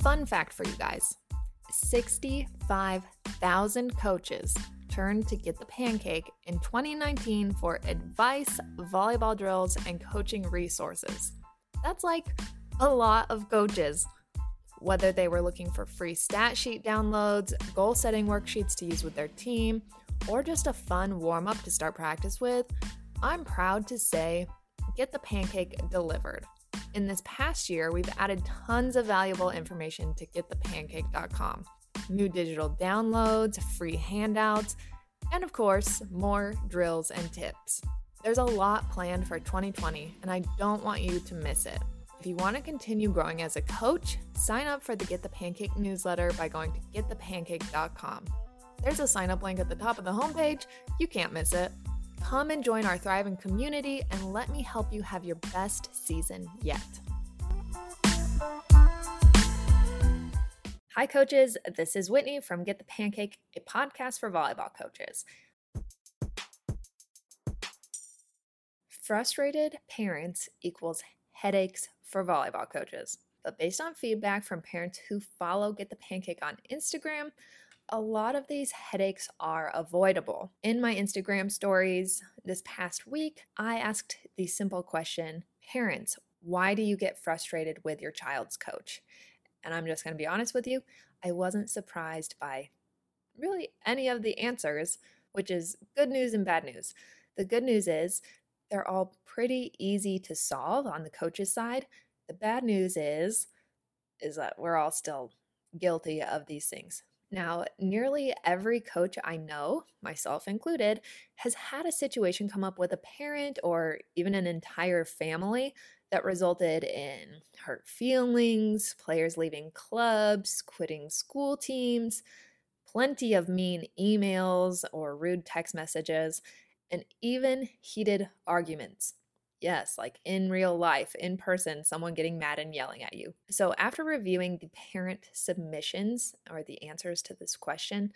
Fun fact for you guys 65,000 coaches turned to Get the Pancake in 2019 for advice, volleyball drills, and coaching resources. That's like a lot of coaches. Whether they were looking for free stat sheet downloads, goal setting worksheets to use with their team, or just a fun warm up to start practice with, I'm proud to say Get the Pancake delivered. In this past year, we've added tons of valuable information to getthepancake.com new digital downloads, free handouts, and of course, more drills and tips. There's a lot planned for 2020, and I don't want you to miss it. If you want to continue growing as a coach, sign up for the Get the Pancake newsletter by going to getthepancake.com. There's a sign up link at the top of the homepage. You can't miss it. Come and join our thriving community and let me help you have your best season yet. Hi, coaches. This is Whitney from Get the Pancake, a podcast for volleyball coaches. Frustrated parents equals headaches for volleyball coaches. But based on feedback from parents who follow Get the Pancake on Instagram, a lot of these headaches are avoidable. In my Instagram stories this past week, I asked the simple question Parents, why do you get frustrated with your child's coach? And I'm just going to be honest with you, I wasn't surprised by really any of the answers, which is good news and bad news. The good news is they're all pretty easy to solve on the coach's side. The bad news is is that we're all still guilty of these things. Now, nearly every coach I know, myself included, has had a situation come up with a parent or even an entire family that resulted in hurt feelings, players leaving clubs, quitting school teams, plenty of mean emails or rude text messages, and even heated arguments. Yes, like in real life, in person, someone getting mad and yelling at you. So, after reviewing the parent submissions or the answers to this question,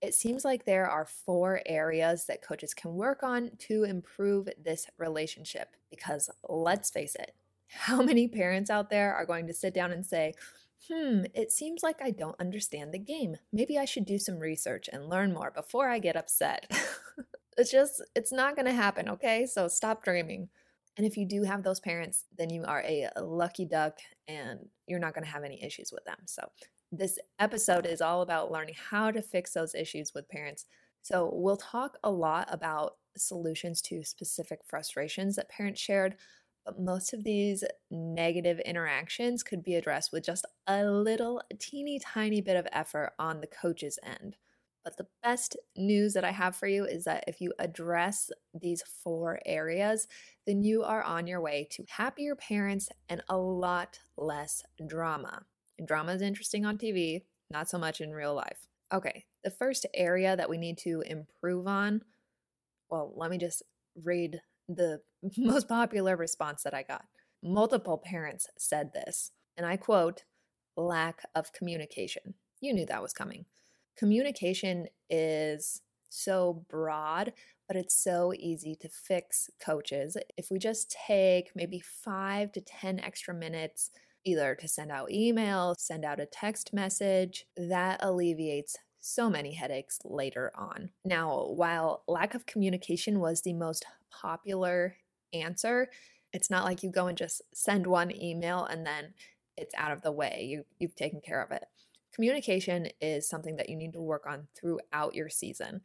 it seems like there are four areas that coaches can work on to improve this relationship. Because let's face it, how many parents out there are going to sit down and say, hmm, it seems like I don't understand the game. Maybe I should do some research and learn more before I get upset. it's just, it's not going to happen, okay? So stop dreaming. And if you do have those parents, then you are a lucky duck and you're not going to have any issues with them. So this episode is all about learning how to fix those issues with parents. So, we'll talk a lot about solutions to specific frustrations that parents shared, but most of these negative interactions could be addressed with just a little teeny tiny bit of effort on the coach's end. But the best news that I have for you is that if you address these four areas, then you are on your way to happier parents and a lot less drama. Drama is interesting on TV, not so much in real life. Okay, the first area that we need to improve on, well, let me just read the most popular response that I got. Multiple parents said this, and I quote, lack of communication. You knew that was coming. Communication is so broad, but it's so easy to fix coaches. If we just take maybe five to 10 extra minutes either to send out email, send out a text message. That alleviates so many headaches later on. Now, while lack of communication was the most popular answer, it's not like you go and just send one email and then it's out of the way. You you've taken care of it. Communication is something that you need to work on throughout your season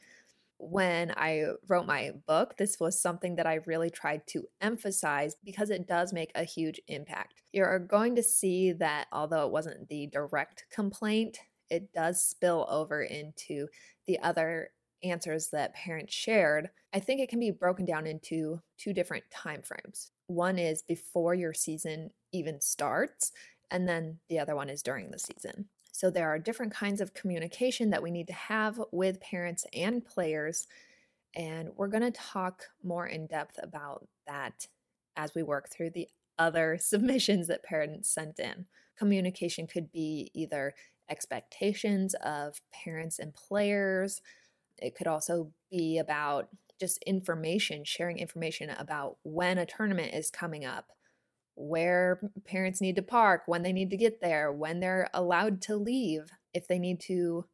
when I wrote my book, this was something that I really tried to emphasize because it does make a huge impact. You're going to see that although it wasn't the direct complaint, it does spill over into the other answers that parents shared. I think it can be broken down into two different time frames. One is before your season even starts, and then the other one is during the season. So there are different kinds of communication that we need to have with parents and players. And we're going to talk more in depth about that as we work through the other submissions that parents sent in. Communication could be either expectations of parents and players, it could also be about just information, sharing information about when a tournament is coming up, where parents need to park, when they need to get there, when they're allowed to leave, if they need to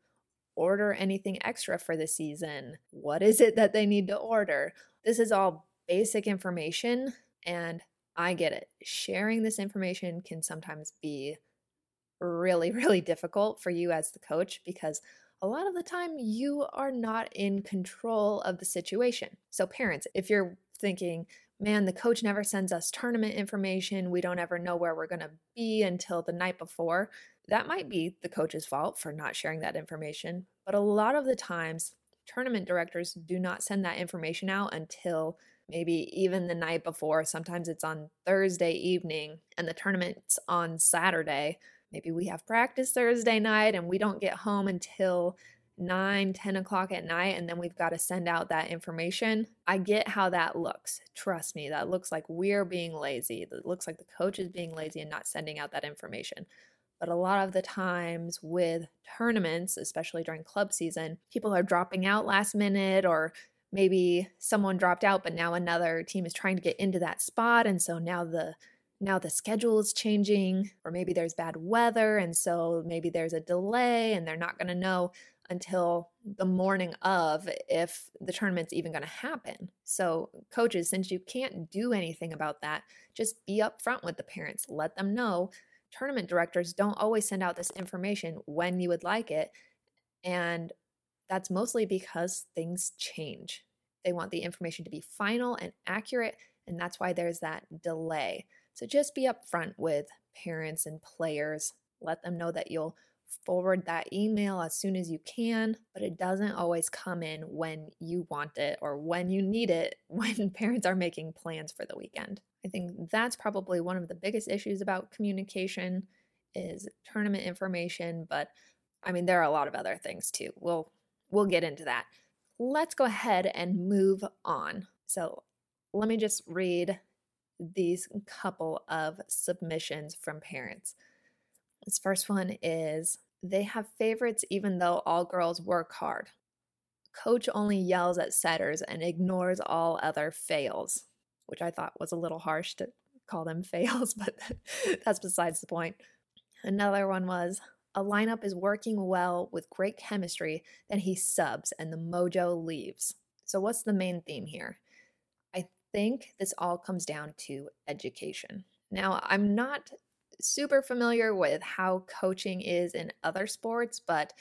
order anything extra for the season, what is it that they need to order. This is all basic information, and I get it. Sharing this information can sometimes be really, really difficult for you as the coach because a lot of the time you are not in control of the situation. So, parents, if you're thinking, man, the coach never sends us tournament information, we don't ever know where we're going to be until the night before, that might be the coach's fault for not sharing that information. But a lot of the times, tournament directors do not send that information out until maybe even the night before. Sometimes it's on Thursday evening and the tournament's on Saturday maybe we have practice Thursday night and we don't get home until 9, 10 o'clock at night, and then we've got to send out that information. I get how that looks. Trust me, that looks like we're being lazy. That looks like the coach is being lazy and not sending out that information. But a lot of the times with tournaments, especially during club season, people are dropping out last minute or maybe someone dropped out, but now another team is trying to get into that spot. And so now the now the schedule is changing, or maybe there's bad weather, and so maybe there's a delay, and they're not going to know until the morning of if the tournament's even going to happen. So, coaches, since you can't do anything about that, just be upfront with the parents. Let them know. Tournament directors don't always send out this information when you would like it. And that's mostly because things change. They want the information to be final and accurate, and that's why there's that delay. So just be upfront with parents and players. Let them know that you'll forward that email as soon as you can, but it doesn't always come in when you want it or when you need it when parents are making plans for the weekend. I think that's probably one of the biggest issues about communication is tournament information, but I mean there are a lot of other things too. We'll we'll get into that. Let's go ahead and move on. So, let me just read these couple of submissions from parents. This first one is they have favorites even though all girls work hard. Coach only yells at setters and ignores all other fails, which I thought was a little harsh to call them fails, but that's besides the point. Another one was a lineup is working well with great chemistry, then he subs and the mojo leaves. So, what's the main theme here? I think this all comes down to education. Now, I'm not super familiar with how coaching is in other sports, but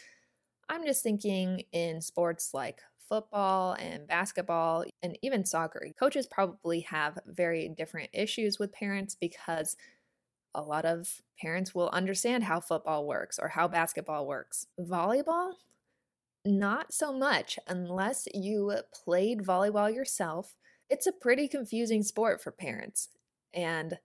I'm just thinking in sports like football and basketball and even soccer, coaches probably have very different issues with parents because a lot of parents will understand how football works or how basketball works. Volleyball, not so much unless you played volleyball yourself it's a pretty confusing sport for parents. And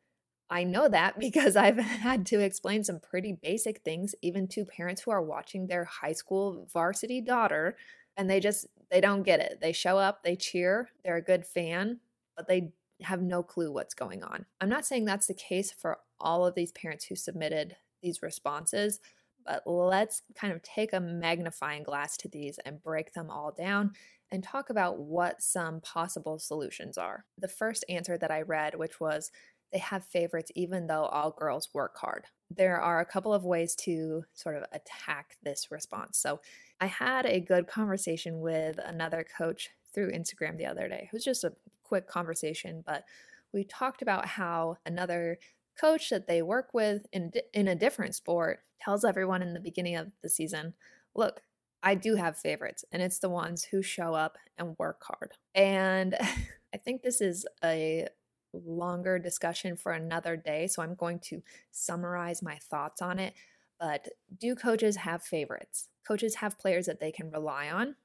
I know that because I've had to explain some pretty basic things even to parents who are watching their high school varsity daughter and they just they don't get it. They show up, they cheer, they're a good fan, but they have no clue what's going on. I'm not saying that's the case for all of these parents who submitted these responses, but let's kind of take a magnifying glass to these and break them all down and talk about what some possible solutions are. The first answer that I read, which was they have favorites even though all girls work hard. There are a couple of ways to sort of attack this response. So I had a good conversation with another coach through Instagram the other day. It was just a quick conversation, but we talked about how another coach that they work with in in a different sport tells everyone in the beginning of the season, look, I do have favorites, and it's the ones who show up and work hard. And I think this is a longer discussion for another day, so I'm going to summarize my thoughts on it. But do coaches have favorites? Coaches have players that they can rely on.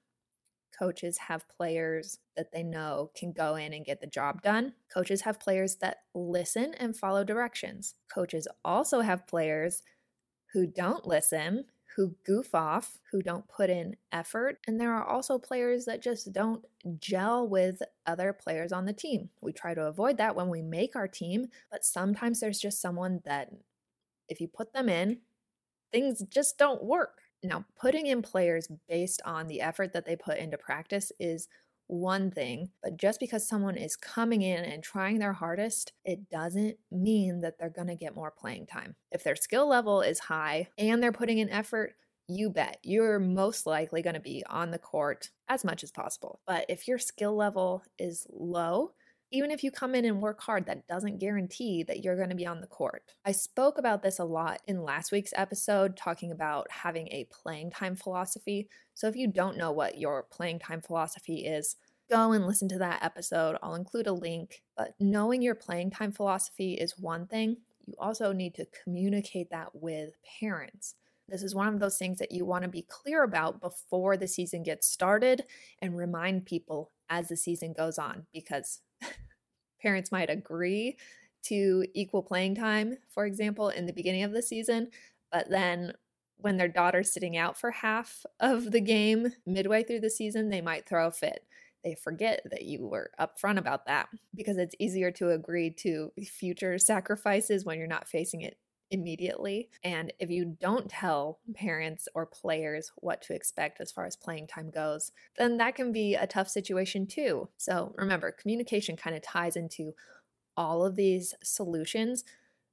Coaches have players that they know can go in and get the job done. Coaches have players that listen and follow directions. Coaches also have players who don't listen, who goof off, who don't put in effort, and there are also players that just don't gel with other players on the team. We try to avoid that when we make our team, but sometimes there's just someone that if you put them in, things just don't work. Now, putting in players based on the effort that they put into practice is one thing, but just because someone is coming in and trying their hardest, it doesn't mean that they're going to get more playing time. If their skill level is high and they're putting in effort, you bet you're most likely going to be on the court as much as possible. But if your skill level is low, even if you come in and work hard, that doesn't guarantee that you're going to be on the court. I spoke about this a lot in last week's episode, talking about having a playing time philosophy. So if you don't know what your playing time philosophy is, go and listen to that episode. I'll include a link. But knowing your playing time philosophy is one thing, you also need to communicate that with parents. This is one of those things that you want to be clear about before the season gets started and remind people as the season goes on because parents might agree to equal playing time, for example, in the beginning of the season, but then when their daughter's sitting out for half of the game midway through the season, they might throw a fit. They forget that you were upfront about that because it's easier to agree to future sacrifices when you're not facing it immediately. And if you don't tell parents or players what to expect as far as playing time goes, then that can be a tough situation too. So remember, communication kind of ties into all of these solutions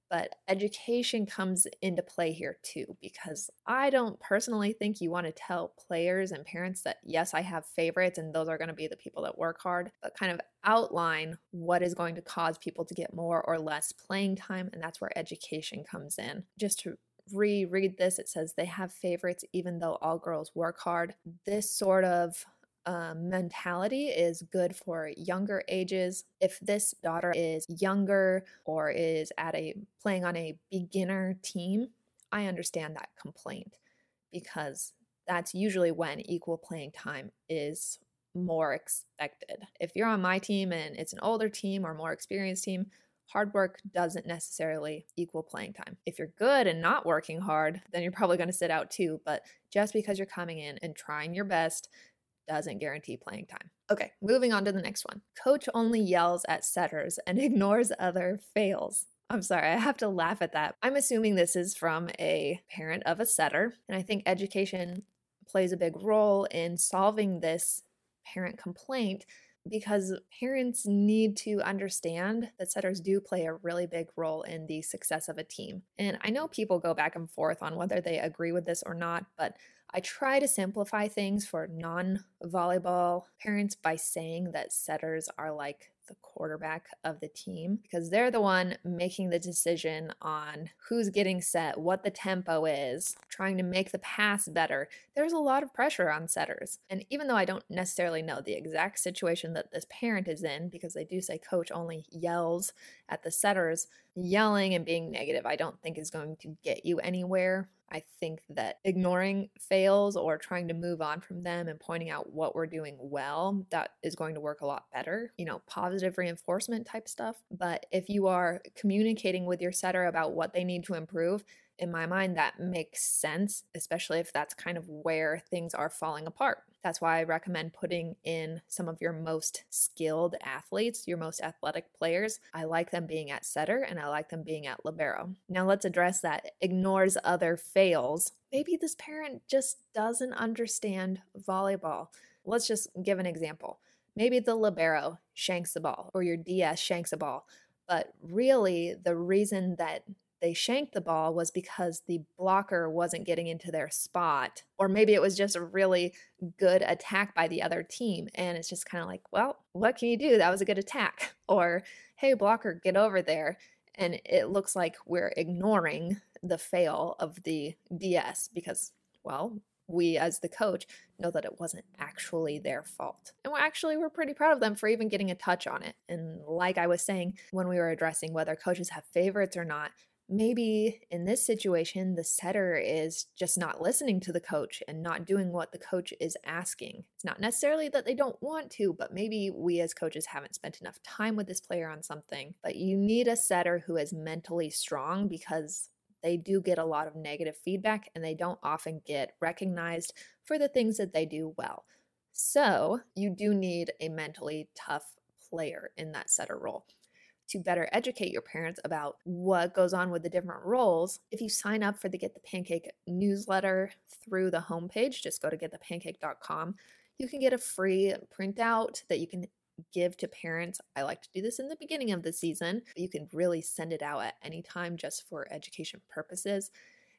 but education comes into play here too, because I don't personally think you want to tell players and parents that, yes, I have favorites and those are going to be the people that work hard, but kind of outline what is going to cause people to get more or less playing time. And that's where education comes in. Just to reread this, it says they have favorites even though all girls work hard. This sort of um, mentality is good for younger ages. If this daughter is younger or is at a playing on a beginner team, I understand that complaint because that's usually when equal playing time is more expected. If you're on my team and it's an older team or more experienced team, hard work doesn't necessarily equal playing time. If you're good and not working hard, then you're probably going to sit out too. But just because you're coming in and trying your best doesn't guarantee playing time. Okay, moving on to the next one. Coach only yells at setters and ignores other fails. I'm sorry, I have to laugh at that. I'm assuming this is from a parent of a setter, and I think education plays a big role in solving this parent complaint because parents need to understand that setters do play a really big role in the success of a team. And I know people go back and forth on whether they agree with this or not, but I try to simplify things for non volleyball parents by saying that setters are like the quarterback of the team because they're the one making the decision on who's getting set, what the tempo is, trying to make the pass better. There's a lot of pressure on setters. And even though I don't necessarily know the exact situation that this parent is in, because they do say coach only yells at the setters, yelling and being negative, I don't think is going to get you anywhere. I think that ignoring fails or trying to move on from them and pointing out what we're doing well, that is going to work a lot better. You know, positive reinforcement type stuff. But if you are communicating with your setter about what they need to improve, in my mind, that makes sense, especially if that's kind of where things are falling apart. That's why I recommend putting in some of your most skilled athletes, your most athletic players. I like them being at setter and I like them being at libero. Now let's address that ignores other fails. Maybe this parent just doesn't understand volleyball. Let's just give an example. Maybe the libero shanks the ball or your DS shanks a ball, but really the reason that they shanked the ball was because the blocker wasn't getting into their spot. Or maybe it was just a really good attack by the other team. And it's just kind of like, well, what can you do? That was a good attack. Or, hey, blocker, get over there. And it looks like we're ignoring the fail of the DS because, well, we as the coach know that it wasn't actually their fault. And we're actually we're pretty proud of them for even getting a touch on it. And like I was saying when we were addressing whether coaches have favorites or not, maybe in this situation, the setter is just not listening to the coach and not doing what the coach is asking. It's not necessarily that they don't want to, but maybe we as coaches haven't spent enough time with this player on something. But you need a setter who is mentally strong because they do get a lot of negative feedback and they don't often get recognized for the things that they do well. So you do need a mentally tough player in that setter role to better educate your parents about what goes on with the different roles, if you sign up for the Get the Pancake newsletter through the homepage, just go to getthepancake.com. you can get a free printout that you can give to parents. I like to do this in the beginning of the season. You can really send it out at any time just for education purposes.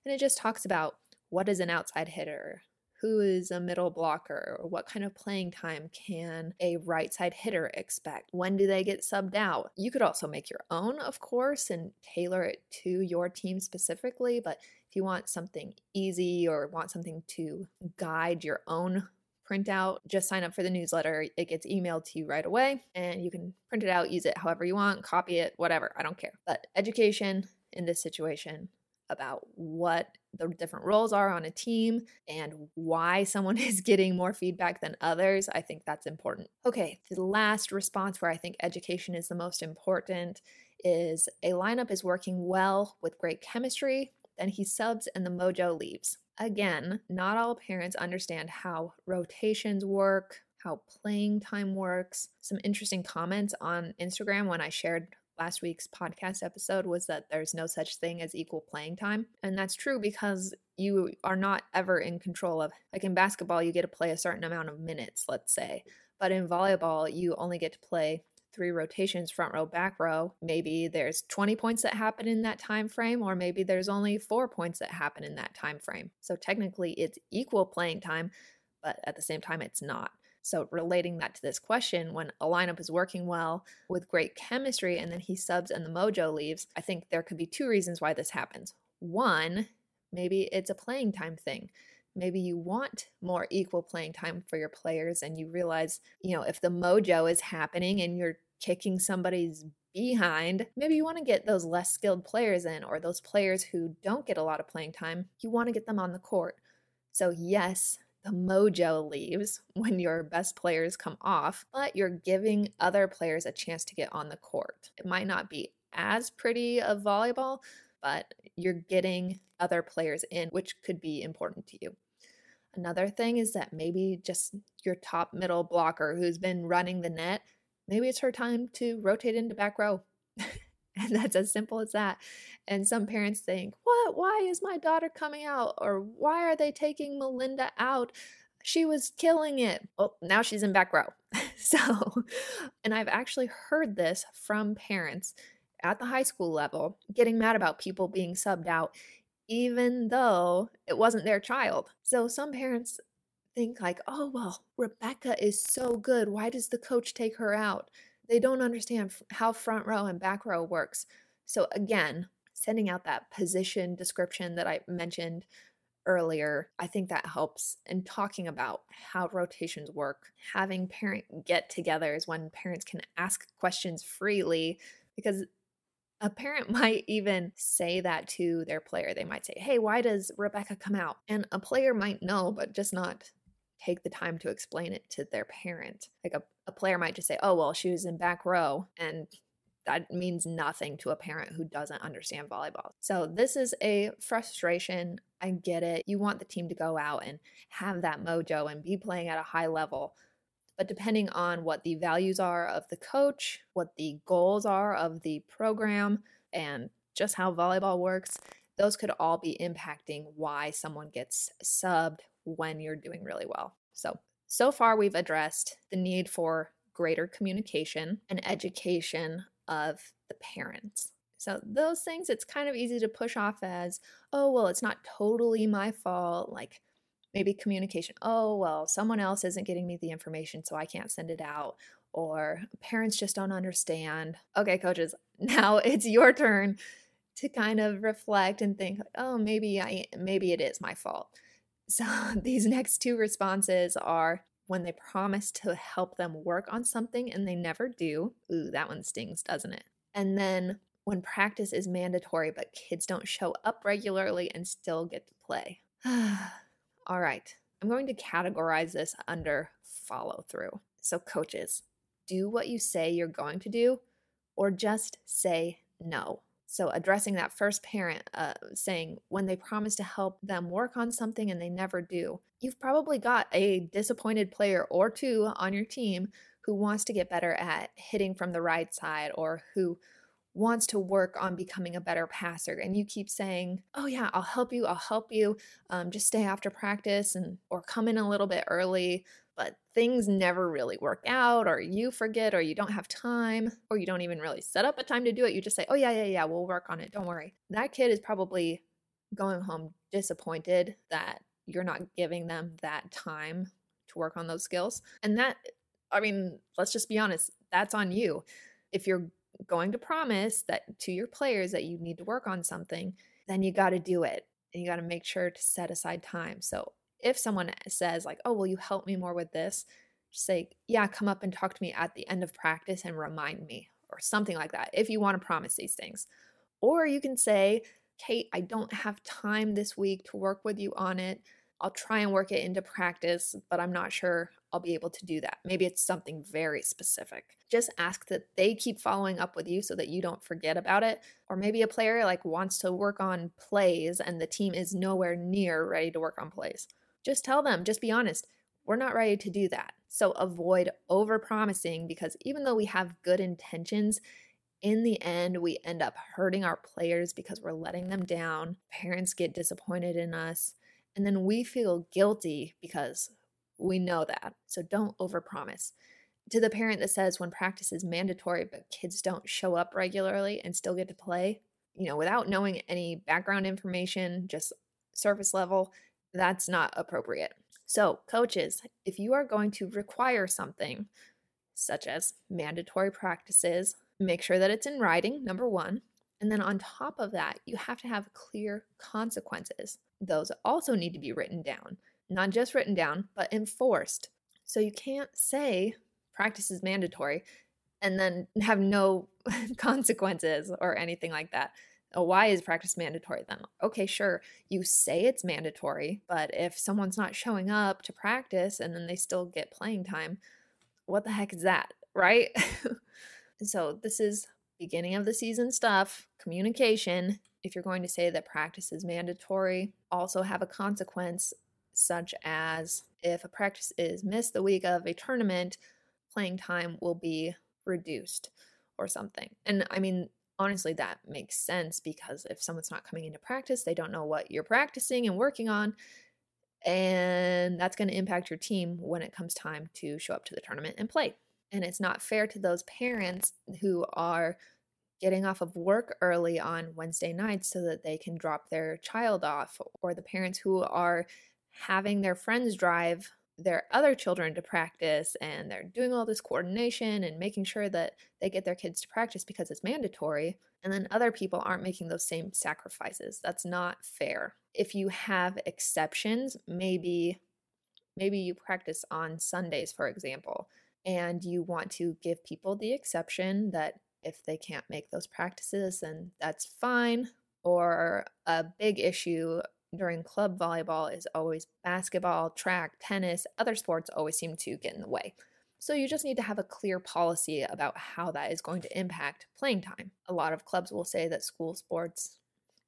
And it just talks about what is an outside hitter, who is a middle blocker, or what kind of playing time can a right side hitter expect? When do they get subbed out? You could also make your own, of course, and tailor it to your team specifically. But if you want something easy or want something to guide your own printout, just sign up for the newsletter. It gets emailed to you right away and you can print it out, use it however you want, copy it, whatever. I don't care. But education in this situation about what the different roles are on a team and why someone is getting more feedback than others, I think that's important. Okay, the last response where I think education is the most important is a lineup is working well with great chemistry, then he subs and the mojo leaves. Again, not all parents understand how rotations work, how playing time works. Some interesting comments on Instagram when I shared last week's podcast episode was that there's no such thing as equal playing time. And that's true because you are not ever in control of, like in basketball, you get to play a certain amount of minutes, let's say. But in volleyball, you only get to play three rotations front row back row maybe there's 20 points that happen in that time frame or maybe there's only 4 points that happen in that time frame so technically it's equal playing time but at the same time it's not so relating that to this question when a lineup is working well with great chemistry and then he subs and the mojo leaves i think there could be two reasons why this happens one maybe it's a playing time thing maybe you want more equal playing time for your players and you realize you know if the mojo is happening and you're kicking somebody's behind, maybe you want to get those less skilled players in or those players who don't get a lot of playing time. You want to get them on the court. So, yes, the mojo leaves when your best players come off, but you're giving other players a chance to get on the court. It might not be as pretty of volleyball, but you're getting other players in, which could be important to you. Another thing is that maybe just your top middle blocker who's been running the net maybe it's her time to rotate into back row. And that's as simple as that. And some parents think, what? Why is my daughter coming out? Or why are they taking Melinda out? She was killing it. Well, now she's in back row. so, and I've actually heard this from parents at the high school level getting mad about people being subbed out, even though it wasn't their child. So, some parents think like, oh, well, Rebecca is so good. Why does the coach take her out? They don't understand how front row and back row works. So, again, sending out that position description that I mentioned earlier, I think that helps. And talking about how rotations work, having parent get togethers when parents can ask questions freely, because a parent might even say that to their player. They might say, Hey, why does Rebecca come out? And a player might know, but just not take the time to explain it to their parent. Like a, a player might just say, oh, well, she was in back row. And that means nothing to a parent who doesn't understand volleyball. So, this is a frustration. I get it. You want the team to go out and have that mojo and be playing at a high level. But depending on what the values are of the coach, what the goals are of the program, and just how volleyball works, those could all be impacting why someone gets subbed when you're doing really well. So, so far we've addressed the need for greater communication and education of the parents. So, those things it's kind of easy to push off as, oh, well, it's not totally my fault. Like maybe communication, oh, well, someone else isn't getting me the information, so I can't send it out. Or parents just don't understand. Okay, coaches, now it's your turn to kind of reflect and think, oh, maybe I maybe it is my fault. So these next two responses are when they promise to help them work on something and they never do. Ooh, that one stings, doesn't it? And then when practice is mandatory but kids don't show up regularly and still get to play. All right, I'm going to categorize this under follow through. So, coaches, do what you say you're going to do or just say no. So, addressing that first parent uh, saying when they promise to help them work on something and they never do, you've probably got a disappointed player or two on your team who wants to get better at hitting from the right side or who wants to work on becoming a better passer and you keep saying oh yeah i'll help you i'll help you um, just stay after practice and or come in a little bit early but things never really work out or you forget or you don't have time or you don't even really set up a time to do it you just say oh yeah yeah yeah we'll work on it don't worry that kid is probably going home disappointed that you're not giving them that time to work on those skills and that i mean let's just be honest that's on you if you're going to promise that to your players that you need to work on something, then you got to do it and you got to make sure to set aside time. So if someone says like, "Oh, will you help me more with this?" Just say, "Yeah, come up and talk to me at the end of practice and remind me." Or something like that. If you want to promise these things. Or you can say, "Kate, I don't have time this week to work with you on it. I'll try and work it into practice, but I'm not sure I'll be able to do that. Maybe it's something very specific. Just ask that they keep following up with you so that you don't forget about it. Or maybe a player like wants to work on plays and the team is nowhere near ready to work on plays. Just tell them, just be honest. We're not ready to do that. So avoid overpromising because even though we have good intentions, in the end, we end up hurting our players because we're letting them down. Parents get disappointed in us and then we feel guilty because we know that. So don't overpromise. To the parent that says when practice is mandatory but kids don't show up regularly and still get to play, you know, without knowing any background information, just surface level, that's not appropriate. So, coaches, if you are going to require something, such as mandatory practices, make sure that it's in writing, number one. And then on top of that, you have to have clear consequences those also need to be written down, not just written down, but enforced. So you can't say practice is mandatory and then have no consequences or anything like that. Oh, why is practice mandatory then? Okay, sure, you say it's mandatory, but if someone's not showing up to practice and then they still get playing time, what the heck is that, right? so, this is beginning of the season stuff, communication. If you're going to say that practice is mandatory, also have a consequence, such as if a practice is missed the week of a tournament, playing time will be reduced or something. And I mean, honestly, that makes sense because if someone's not coming into practice, they don't know what you're practicing and working on. And that's going to impact your team when it comes time to show up to the tournament and play. And it's not fair to those parents who are getting off of work early on Wednesday nights so that they can drop their child off, or the parents who are having their friends drive their other children to practice and they're doing all this coordination and making sure that they get their kids to practice because it's mandatory and then other people aren't making those same sacrifices that's not fair if you have exceptions maybe maybe you practice on sundays for example and you want to give people the exception that if they can't make those practices, then that's fine. Or a big issue during club volleyball is always basketball, track, tennis, other sports always seem to get in the way. So you just need to have a clear policy about how that is going to impact playing time. A lot of clubs will say that school sports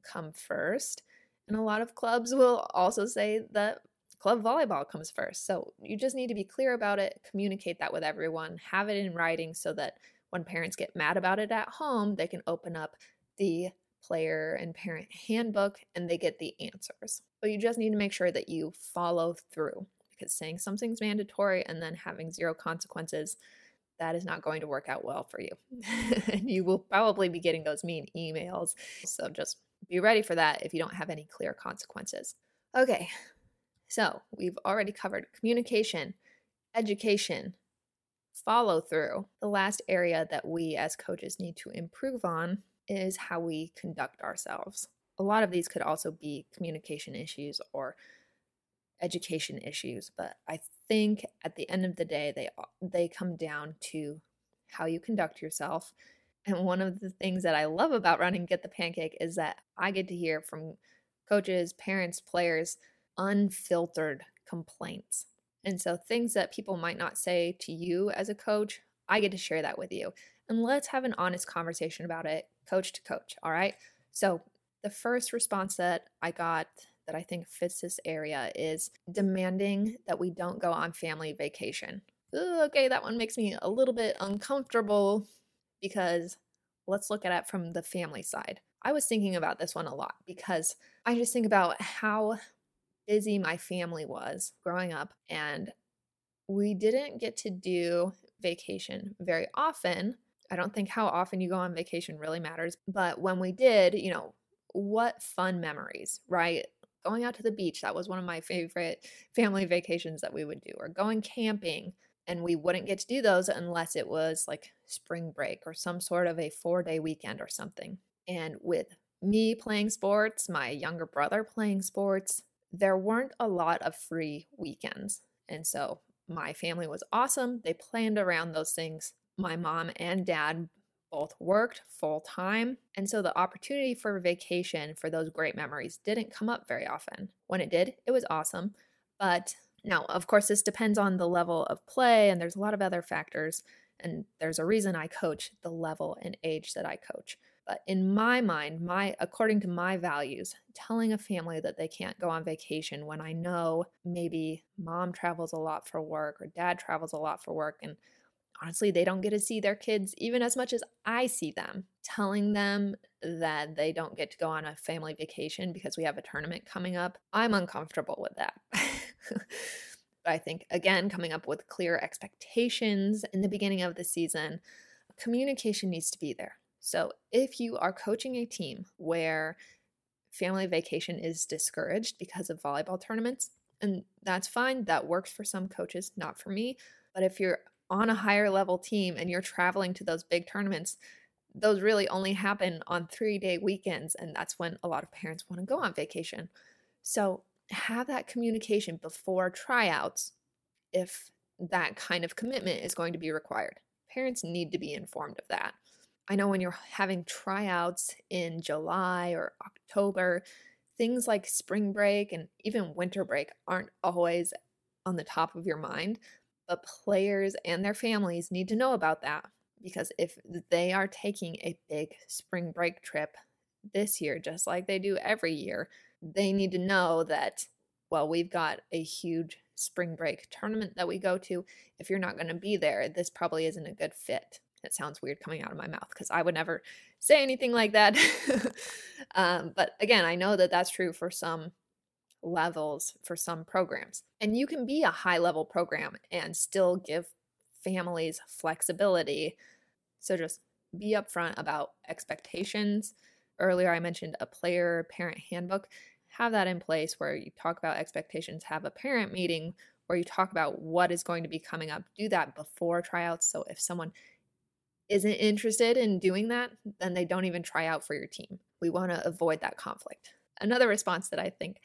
come first, and a lot of clubs will also say that club volleyball comes first. So you just need to be clear about it, communicate that with everyone, have it in writing so that when parents get mad about it at home, they can open up the player and parent handbook and they get the answers. But you just need to make sure that you follow through because saying something's mandatory and then having zero consequences that is not going to work out well for you. and you will probably be getting those mean emails. So just be ready for that if you don't have any clear consequences. Okay, so we've already covered communication, education, follow through. The last area that we as coaches need to improve on is how we conduct ourselves. A lot of these could also be communication issues or education issues, but I think at the end of the day they they come down to how you conduct yourself. And one of the things that I love about running Get the Pancake is that I get to hear from coaches, parents, players unfiltered complaints and so, things that people might not say to you as a coach, I get to share that with you. And let's have an honest conversation about it, coach to coach. All right. So, the first response that I got that I think fits this area is demanding that we don't go on family vacation. Ooh, okay, that one makes me a little bit uncomfortable because let's look at it from the family side. I was thinking about this one a lot because I just think about how busy my family was growing up and we didn't get to do vacation very often. I don't think how often you go on vacation really matters, but when we did, you know, what fun memories, right? Going out to the beach, that was one of my favorite family vacations that we would do, or going camping. And we wouldn't get to do those unless it was like spring break or some sort of a four day weekend or something. And with me playing sports, my younger brother playing sports, there weren't a lot of free weekends. And so my family was awesome. They planned around those things. My mom and dad both worked full time. And so the opportunity for vacation for those great memories didn't come up very often. When it did, it was awesome. But now, of course, this depends on the level of play, and there's a lot of other factors. And there's a reason I coach the level and age that I coach. But in my mind, my according to my values, telling a family that they can't go on vacation when I know maybe mom travels a lot for work or dad travels a lot for work and honestly they don't get to see their kids even as much as I see them. Telling them that they don't get to go on a family vacation because we have a tournament coming up, I'm uncomfortable with that. I think again coming up with clear expectations in the beginning of the season, communication needs to be there so, if you are coaching a team where family vacation is discouraged because of volleyball tournaments, and that's fine, that works for some coaches, not for me. But if you're on a higher level team and you're traveling to those big tournaments, those really only happen on three day weekends. And that's when a lot of parents want to go on vacation. So, have that communication before tryouts if that kind of commitment is going to be required. Parents need to be informed of that. I know when you're having tryouts in July or October, things like spring break and even winter break aren't always on the top of your mind, but players and their families need to know about that because if they are taking a big spring break trip this year, just like they do every year, they need to know that, well, we've got a huge spring break tournament that we go to. If you're not going to be there, this probably isn't a good fit. It sounds weird coming out of my mouth because I would never say anything like that. um, but again, I know that that's true for some levels, for some programs. And you can be a high level program and still give families flexibility. So just be upfront about expectations. Earlier, I mentioned a player parent handbook. Have that in place where you talk about expectations, have a parent meeting where you talk about what is going to be coming up. Do that before tryouts. So if someone isn't interested in doing that, then they don't even try out for your team. We want to avoid that conflict. Another response that I think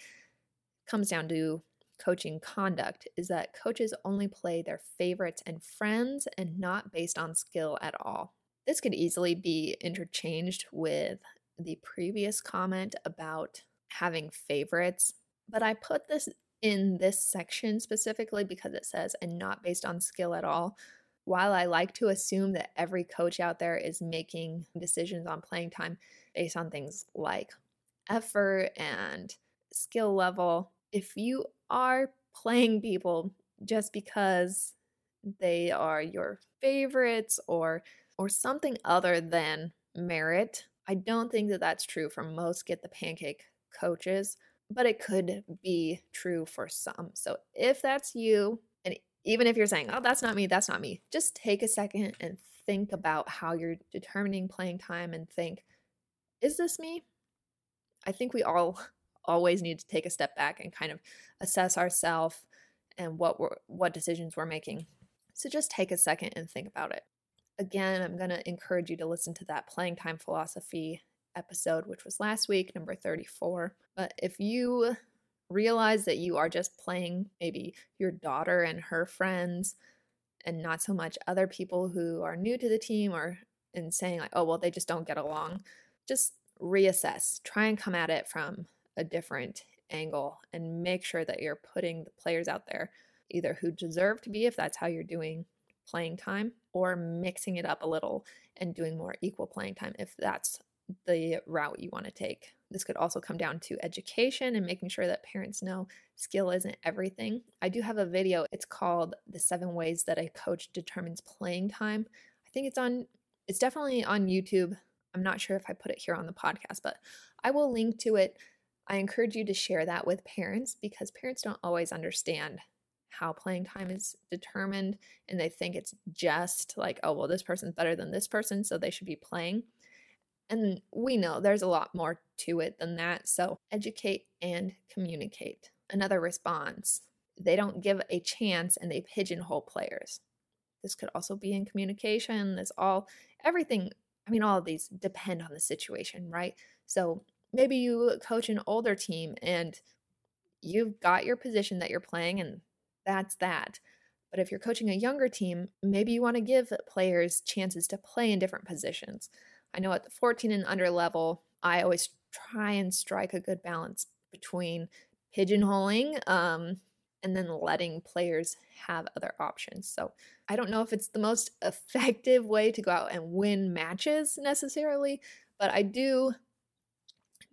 comes down to coaching conduct is that coaches only play their favorites and friends and not based on skill at all. This could easily be interchanged with the previous comment about having favorites, but I put this in this section specifically because it says and not based on skill at all while I like to assume that every coach out there is making decisions on playing time based on things like effort and skill level, if you are playing people just because they are your favorites or or something other than merit, I don't think that that's true for most get the pancake coaches, but it could be true for some. So if that's you, and even if you're saying, oh, that's not me, that's not me, just take a second and think about how you're determining playing time and think, is this me? I think we all always need to take a step back and kind of assess ourselves and what we're what decisions we're making. So just take a second and think about it. Again, I'm going to encourage you to listen to that playing time philosophy episode which was last week, number 34. But if you realize that you are just playing maybe your daughter and her friends and not so much other people who are new to the team or and saying like oh well they just don't get along just reassess try and come at it from a different angle and make sure that you're putting the players out there either who deserve to be if that's how you're doing playing time or mixing it up a little and doing more equal playing time if that's the route you want to take. This could also come down to education and making sure that parents know skill isn't everything. I do have a video. It's called The Seven Ways That a Coach Determines Playing Time. I think it's on, it's definitely on YouTube. I'm not sure if I put it here on the podcast, but I will link to it. I encourage you to share that with parents because parents don't always understand how playing time is determined and they think it's just like, oh, well, this person's better than this person, so they should be playing. And we know there's a lot more to it than that. So educate and communicate. Another response they don't give a chance and they pigeonhole players. This could also be in communication. This all, everything, I mean, all of these depend on the situation, right? So maybe you coach an older team and you've got your position that you're playing and that's that. But if you're coaching a younger team, maybe you want to give players chances to play in different positions. I know at the 14 and under level, I always try and strike a good balance between pigeonholing um, and then letting players have other options. So I don't know if it's the most effective way to go out and win matches necessarily, but I do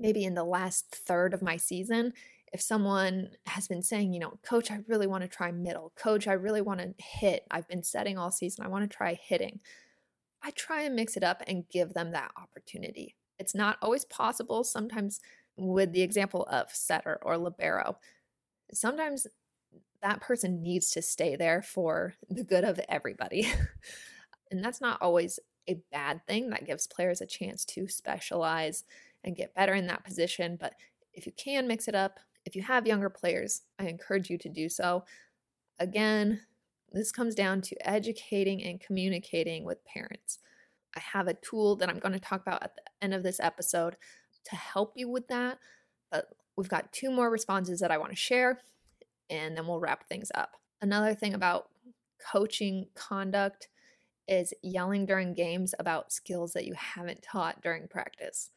maybe in the last third of my season, if someone has been saying, you know, coach, I really want to try middle, coach, I really want to hit, I've been setting all season, I want to try hitting. I try and mix it up and give them that opportunity. It's not always possible. Sometimes, with the example of setter or libero, sometimes that person needs to stay there for the good of everybody. and that's not always a bad thing. That gives players a chance to specialize and get better in that position. But if you can mix it up, if you have younger players, I encourage you to do so. Again, this comes down to educating and communicating with parents. I have a tool that I'm going to talk about at the end of this episode to help you with that. But we've got two more responses that I want to share and then we'll wrap things up. Another thing about coaching conduct is yelling during games about skills that you haven't taught during practice.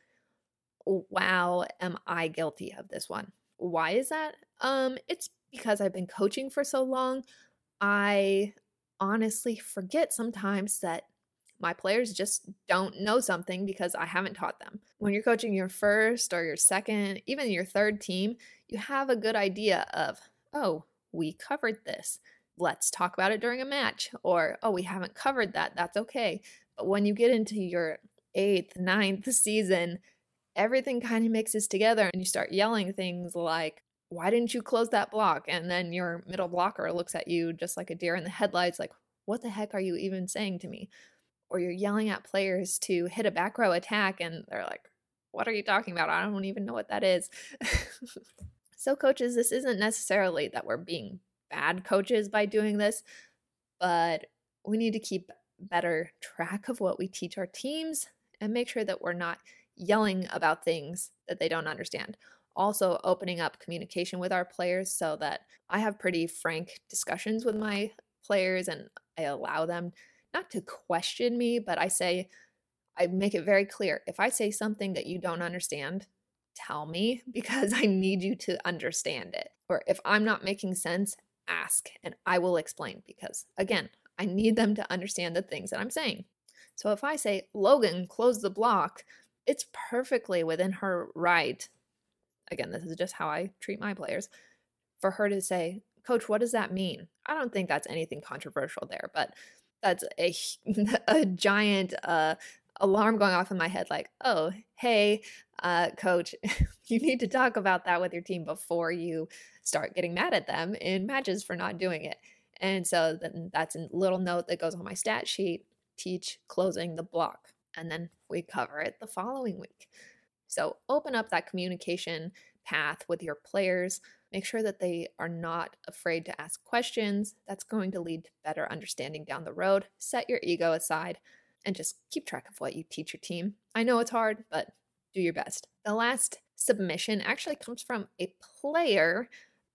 Wow, am I guilty of this one? Why is that? Um it's because I've been coaching for so long. I honestly forget sometimes that my players just don't know something because I haven't taught them. When you're coaching your first or your second, even your third team, you have a good idea of oh, we covered this. Let's talk about it during a match. Or, oh, we haven't covered that. That's okay. But when you get into your eighth, ninth season, everything kind of mixes together and you start yelling things like, why didn't you close that block? And then your middle blocker looks at you just like a deer in the headlights, like, what the heck are you even saying to me? Or you're yelling at players to hit a back row attack and they're like, what are you talking about? I don't even know what that is. So, coaches, this isn't necessarily that we're being bad coaches by doing this, but we need to keep better track of what we teach our teams and make sure that we're not yelling about things that they don't understand. Also, opening up communication with our players so that I have pretty frank discussions with my players and I allow them not to question me, but I say, I make it very clear if I say something that you don't understand, tell me because I need you to understand it. Or if I'm not making sense, ask and I will explain because, again, I need them to understand the things that I'm saying. So if I say, Logan, close the block, it's perfectly within her right. Again, this is just how I treat my players. For her to say, Coach, what does that mean? I don't think that's anything controversial there, but that's a, a giant uh, alarm going off in my head like, oh, hey, uh, coach, you need to talk about that with your team before you start getting mad at them in matches for not doing it. And so then that's a little note that goes on my stat sheet teach closing the block. And then we cover it the following week. So open up that communication path with your players. Make sure that they are not afraid to ask questions. That's going to lead to better understanding down the road. Set your ego aside and just keep track of what you teach your team. I know it's hard, but do your best. The last submission actually comes from a player,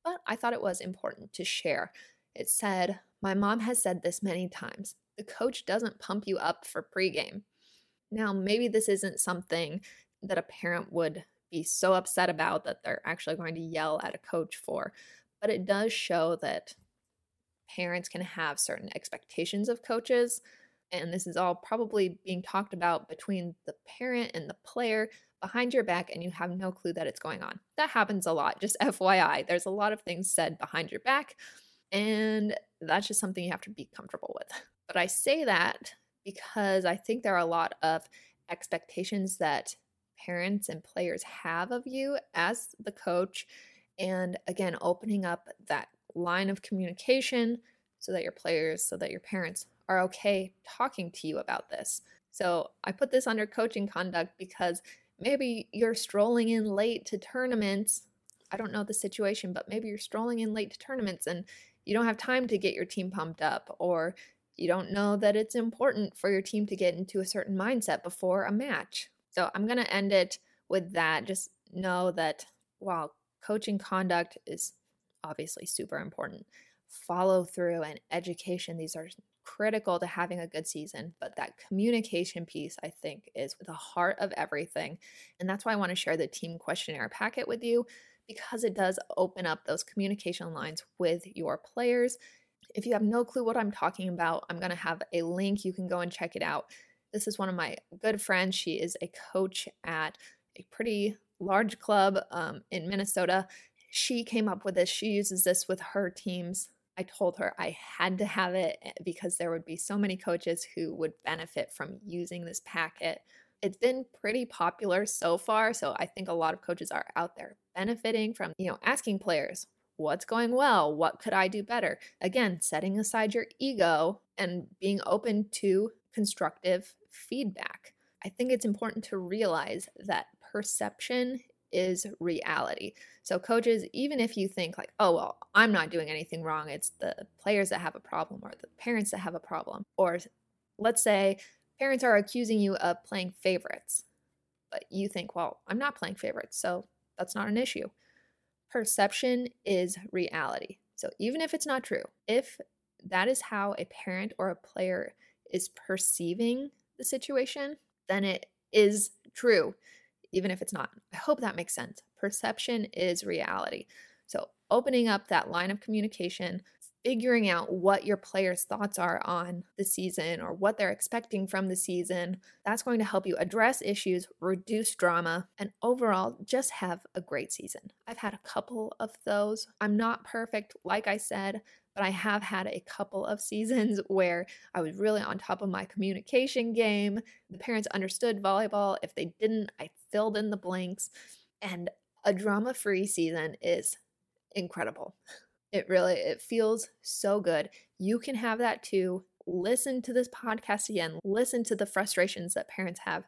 but I thought it was important to share. It said, My mom has said this many times the coach doesn't pump you up for pregame. Now, maybe this isn't something that a parent would be so upset about that they're actually going to yell at a coach for, but it does show that parents can have certain expectations of coaches and this is all probably being talked about between the parent and the player behind your back and you have no clue that it's going on. That happens a lot, just FYI. There's a lot of things said behind your back, and that's just something you have to be comfortable with. But I say that because I think there are a lot of expectations that parents and players have of you as the coach. And again, opening up that line of communication so that your players, so that your parents are okay talking to you about this. So I put this under coaching conduct because maybe you're strolling in late to tournaments. I don't know the situation, but maybe you're strolling in late to tournaments and you don't have time to get your team pumped up, or you don't know that it's important for your team to get into a certain mindset before a match. So I'm going to end it with that. Just know that while coaching conduct is obviously super important, follow through and education, these are critical to having a good season, but that communication piece, I think, is the heart of everything. And that's why I want to share the team questionnaire packet with you because it does open up those communication lines with your players. If you have no clue what I'm talking about, I'm going to have a link. You can go and check it out. This is one of my good friends. She is a coach at a pretty large club um, in Minnesota. She came up with this. She uses this with her teams I told her I had to have it eh, because there would be so many coaches who would benefit from using this packet. It's been pretty popular so far, so I think a lot of coaches are out there benefiting from, you know, asking players, what's going well? What could I do better? Again, setting aside your ego and being open to constructive feedback. I think it's important to realize that perception is reality. So, coaches, even if you think, like, oh, well, I'm not doing anything wrong, it's the players that have a problem or the parents that have a problem. Or let's say parents are accusing you of playing favorites, but you think, well, I'm not playing favorites, so that's not an issue. Perception is reality. So, even if it's not true, if that is how a parent or a player is perceiving the situation, then it is true even if it's not. I hope that makes sense. Perception is reality. So, opening up that line of communication, figuring out what your players' thoughts are on the season or what they're expecting from the season, that's going to help you address issues, reduce drama, and overall just have a great season. I've had a couple of those. I'm not perfect, like I said, but I have had a couple of seasons where I was really on top of my communication game. The parents understood volleyball. If they didn't, I filled in the blanks. And a drama free season is incredible. It really it feels so good. You can have that too. Listen to this podcast again. Listen to the frustrations that parents have.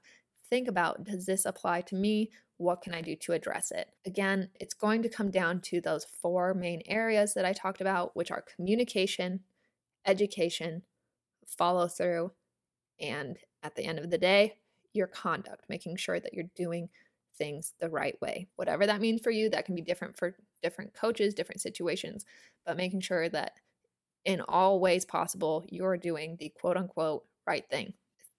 Think about does this apply to me? what can I do to address it? Again, it's going to come down to those four main areas that I talked about, which are communication, education, follow through, and at the end of the day, your conduct, making sure that you're doing things the right way. Whatever that means for you, that can be different for different coaches, different situations, but making sure that in all ways possible, you're doing the quote unquote right thing.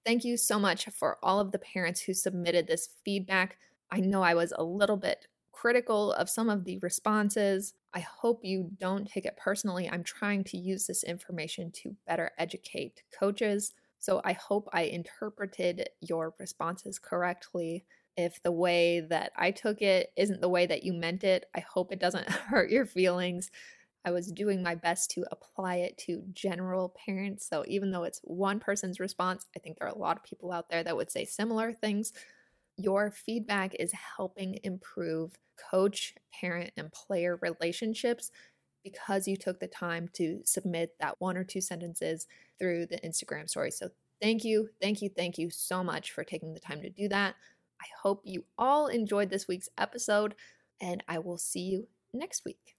Thank you so much for all of the parents who submitted this feedback. I know I was a little bit critical of some of the responses. I hope you don't take it personally. I'm trying to use this information to better educate coaches. So I hope I interpreted your responses correctly. If the way that I took it isn't the way that you meant it, I hope it doesn't hurt your feelings. I was doing my best to apply it to general parents. So even though it's one person's response, I think there are a lot of people out there that would say similar things your feedback is helping improve coach, parent, and player relationships because you took the time to submit that one or two sentences through the Instagram story. So, thank you, thank you, thank you so much for taking the time to do that. I hope you all enjoyed this week's episode, and I will see you next week.